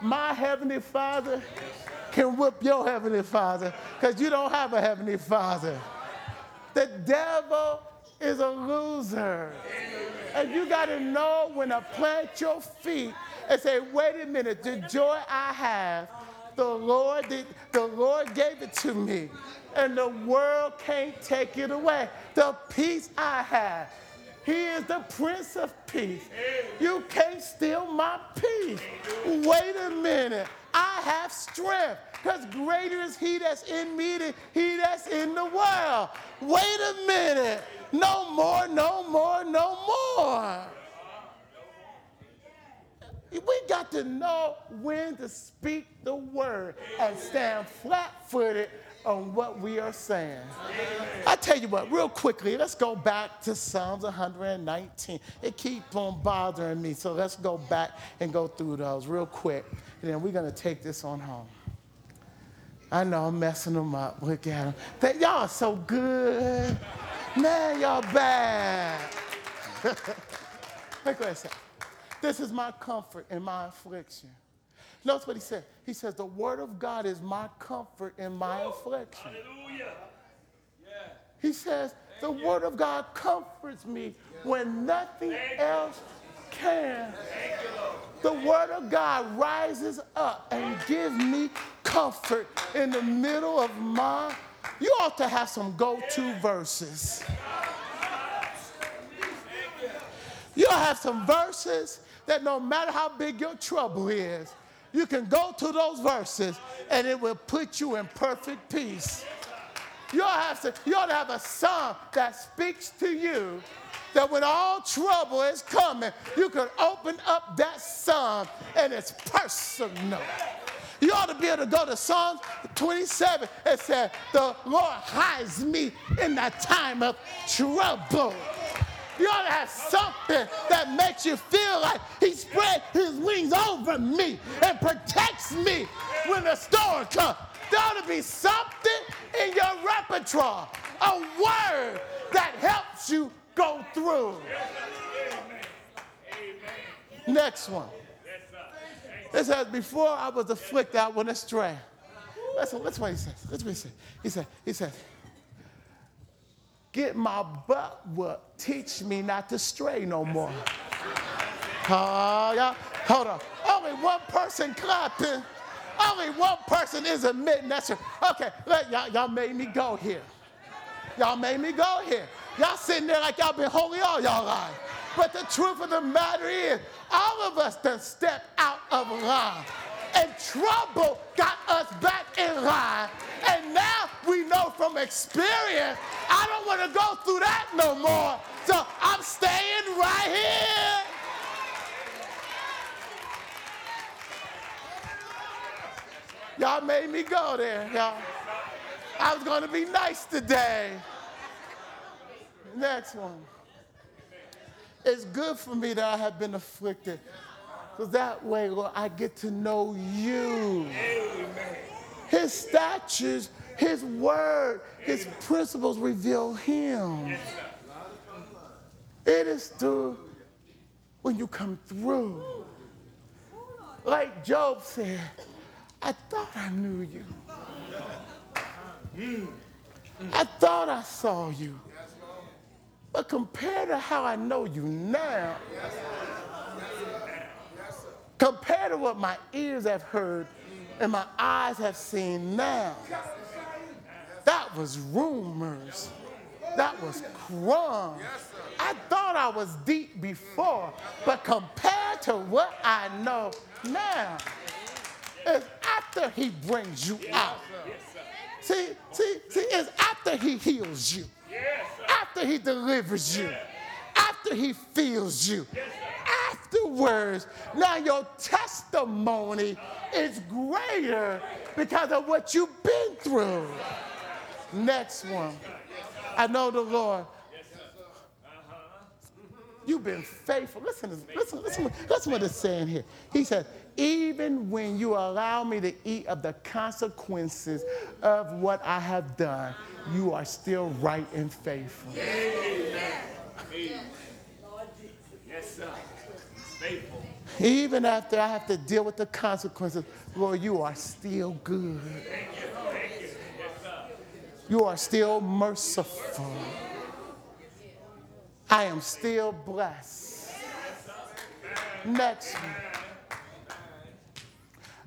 My heavenly father can whoop your heavenly father because you don't have a heavenly father. The devil is a loser. And you got to know when to plant your feet and say, wait a minute, the joy I have, the Lord, did, the Lord gave it to me, and the world can't take it away. The peace I have, He is the Prince of Peace. You can't steal my peace. Wait a minute, I have strength. Because greater is he that's in me than he that's in the world. Wait a minute. No more, no more, no more. We got to know when to speak the word and stand flat footed on what we are saying. I tell you what, real quickly, let's go back to Psalms 119. It keeps on bothering me, so let's go back and go through those real quick, and then we're going to take this on home. I know I'm messing them up. Look at them. They, y'all are so good. Man, y'all bad. Look what it said. This is my comfort in my affliction. Notice what he said. He says, The word of God is my comfort in my affliction. Hallelujah. He says, The word of God comforts me when nothing else can. The word of God rises up and gives me comfort in the middle of my. You ought to have some go to verses. You'll have some verses that no matter how big your trouble is, you can go to those verses and it will put you in perfect peace. You ought, have to, you ought to have a song that speaks to you that when all trouble is coming, you can open up that song and it's personal. You ought to be able to go to Psalm 27 and say, The Lord hides me in the time of trouble. You ought to have something that makes you feel like He spread His wings over me and protects me when the storm comes. There ought to be something in your repertoire, a word that helps you go through. Next one. It says, Before I was afflicted, I went astray. Listen, listen what he says. Listen what he says. He said, he said, Get my butt whooped. Teach me not to stray no more. Oh, yeah. Hold on. Only one person clapping. Only one person is admitting that's true. Okay, let, y'all, y'all made me go here. Y'all made me go here. Y'all sitting there like y'all been holy all y'all life. But the truth of the matter is, all of us done stepped out of line. And trouble got us back in line. And now we know from experience, I don't want to go through that no more. So I'm staying right here. Y'all made me go there, y'all. I was going to be nice today. Next one. It's good for me that I have been afflicted. Because that way, Lord, I get to know you. Amen. His statutes, his word, his principles reveal him. It is through when you come through. Like Job said, I thought I knew you. I thought I saw you. But compared to how I know you now, compared to what my ears have heard and my eyes have seen now, that was rumors. That was crumbs. I thought I was deep before, but compared to what I know now, it's after he brings you out. See, see, see, it's after he heals you, after he delivers you, after he fills you. Afterwards, now your testimony is greater because of what you've been through. Next one. I know the Lord. You've been faithful. Listen, listen, listen, listen what it's saying here. He said, even when you allow me to eat of the consequences of what I have done, you are still right and faithful. Yes, sir. Faithful. Even after I have to deal with the consequences, Lord, you are still good. Thank you Thank you. Yes, you are still merciful. I am still blessed. Next one.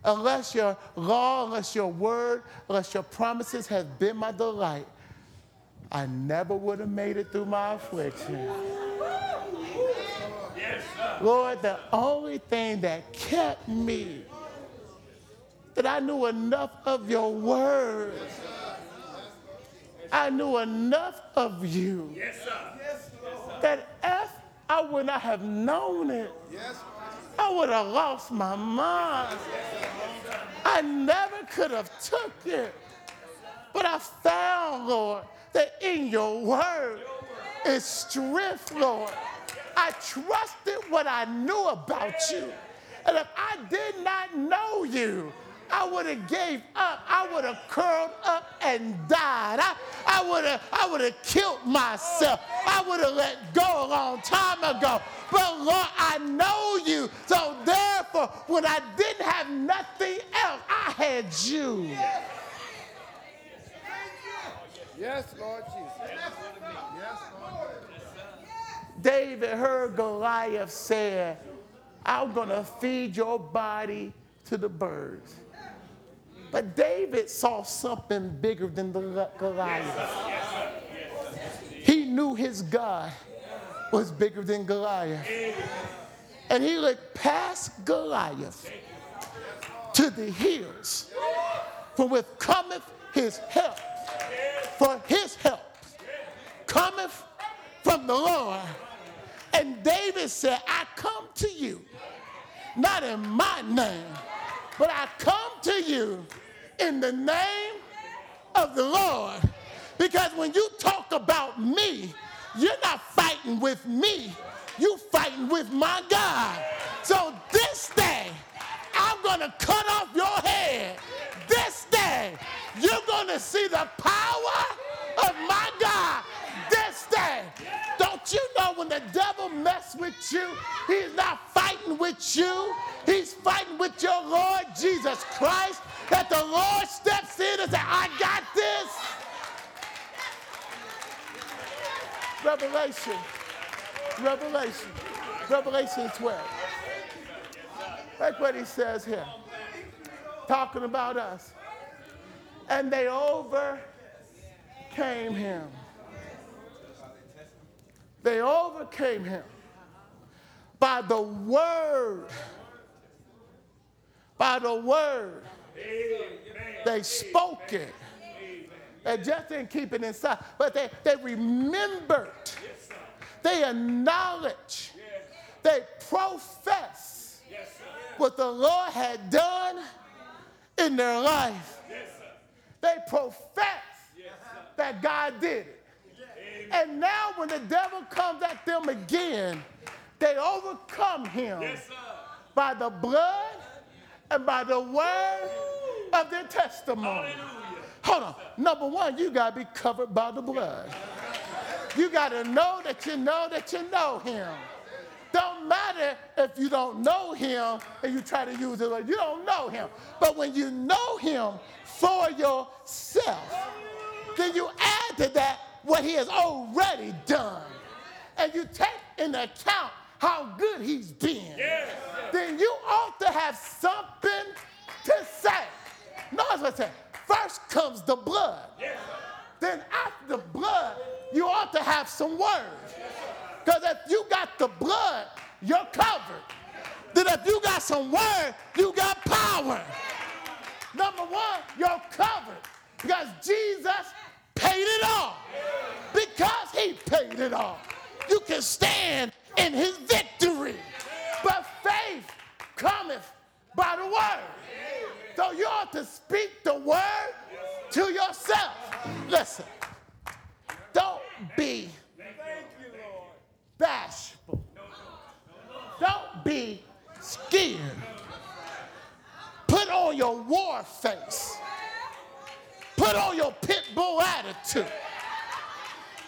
Unless your law, unless your word, unless your promises have been my delight, I never would have made it through my affliction. Lord, the only thing that kept me, that I knew enough of your word. I knew enough of you Yes, sir. that if I would not have known it, I would have lost my mind. I never could have took it. But I found, Lord, that in your word is strength, Lord. I trusted what I knew about you. And if I did not know you, I would have gave up. I would have curled up and died. I, I would have I would have killed myself. I would have let go a long time ago. But Lord, I know you. So therefore, when I didn't have nothing else, I had you. Yes, Lord Jesus. Yes, Lord. David heard Goliath say, I'm going to feed your body to the birds. But David saw something bigger than the Goliath. He knew his God was bigger than Goliath. And he looked past Goliath to the hills, from which cometh his help. For his help cometh from the Lord. And David said, I come to you, not in my name, but I come to you in the name of the Lord. Because when you talk about me, you're not fighting with me, you're fighting with my God. So this day, I'm to cut off your head. This day, you're to see the power of my God. You know when the devil mess with you, he's not fighting with you. He's fighting with your Lord Jesus Christ. That the Lord steps in and says, I got this. Revelation. Revelation. Revelation 12. That's what he says here. Talking about us. And they overcame him. They overcame him by the word. By the word. They spoke it. They just didn't keep it inside, but they, they remembered. They acknowledged. They profess what the Lord had done in their life. They profess that God did it. And now, when the devil comes at them again, they overcome him by the blood and by the word of their testimony. Hold on. Number one, you got to be covered by the blood. You got to know that you know that you know him. Don't matter if you don't know him and you try to use it. You don't know him. But when you know him for yourself, then you add to that what he has already done. And you take into account how good he's been. Then you ought to have something to say. Notice what I said. First comes the blood. Then after the blood, you ought to have some words. Because if you got the blood, you're covered. Then if you got some word, you got power. Number one, you're covered. Because Jesus paid it all. Because he paid it all. You can stand in his victory. But faith cometh by the word. So you ought to speak the word to yourself. Listen, don't be bashful. Don't be scared. Put on your war face. Put on your pit bull attitude.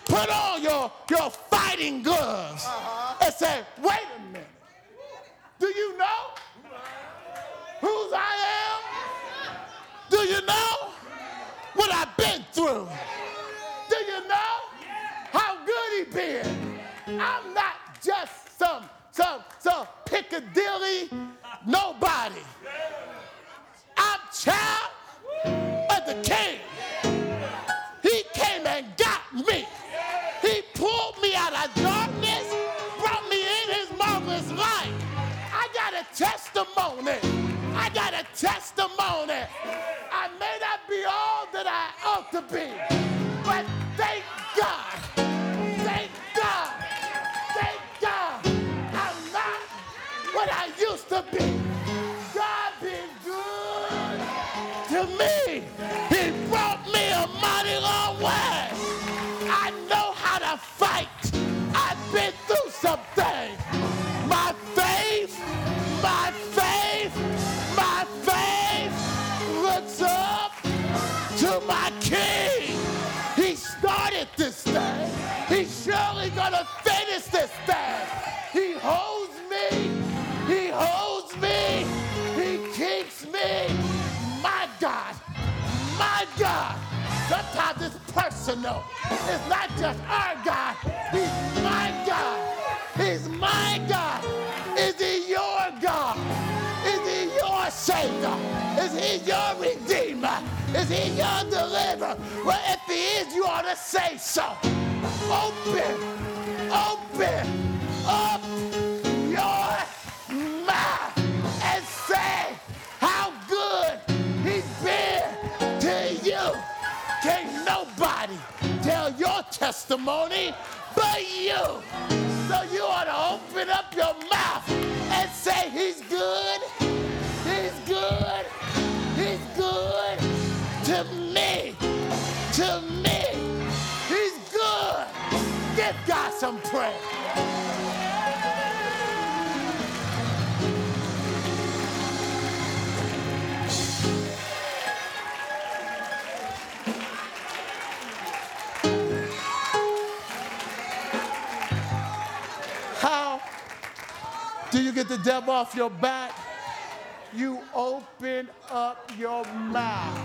Put on your, your fighting gloves uh-huh. and say, wait a minute. Do you know whose I am? Do you know what I've been through? Do you know how good he been? I'm not just some some some Piccadilly nobody. I'm child testimony. I may not be all that I ought to be, it's personal. It's not just our God. He's my God. He's my God. Is he your God? Is he your Savior? Is he your Redeemer? Is he your deliverer? Well, if he is, you ought to say so. Open, open up your mouth your testimony but you. So you ought to open up your mouth and say he's good. He's good. He's good to me. To me. He's good. Give God some praise. Do you get the devil off your back? You open up your mouth.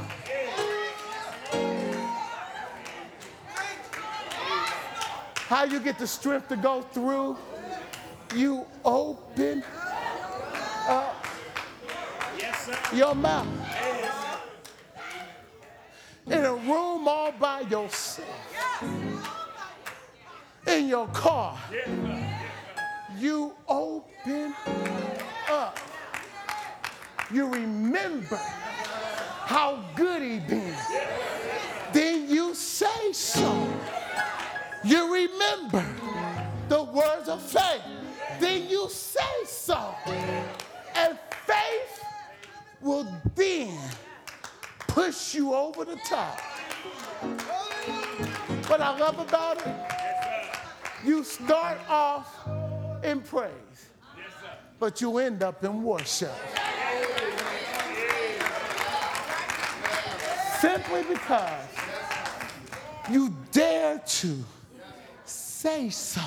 How you get the strength to go through? You open up your mouth. In a room all by yourself. In your car you You remember how good he been. Then you say so. You remember the words of faith. Then you say so. And faith will then push you over the top. What I love about it, you start off in praise, but you end up in worship. Simply because you dare to say so.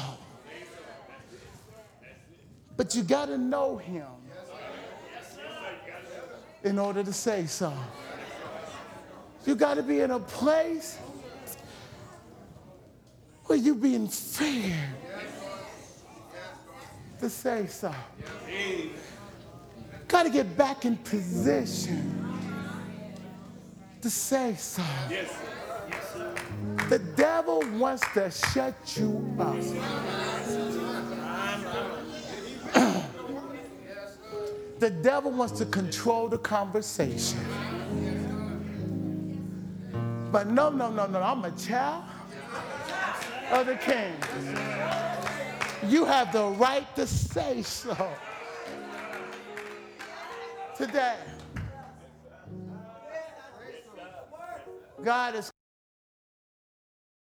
But you got to know him in order to say so. You got to be in a place where you're being fair to say so. Got to get back in position to say so. The devil wants to shut you up. the devil wants to control the conversation. But no, no, no, no, I'm a child of the king. You have the right to say so. Today, God is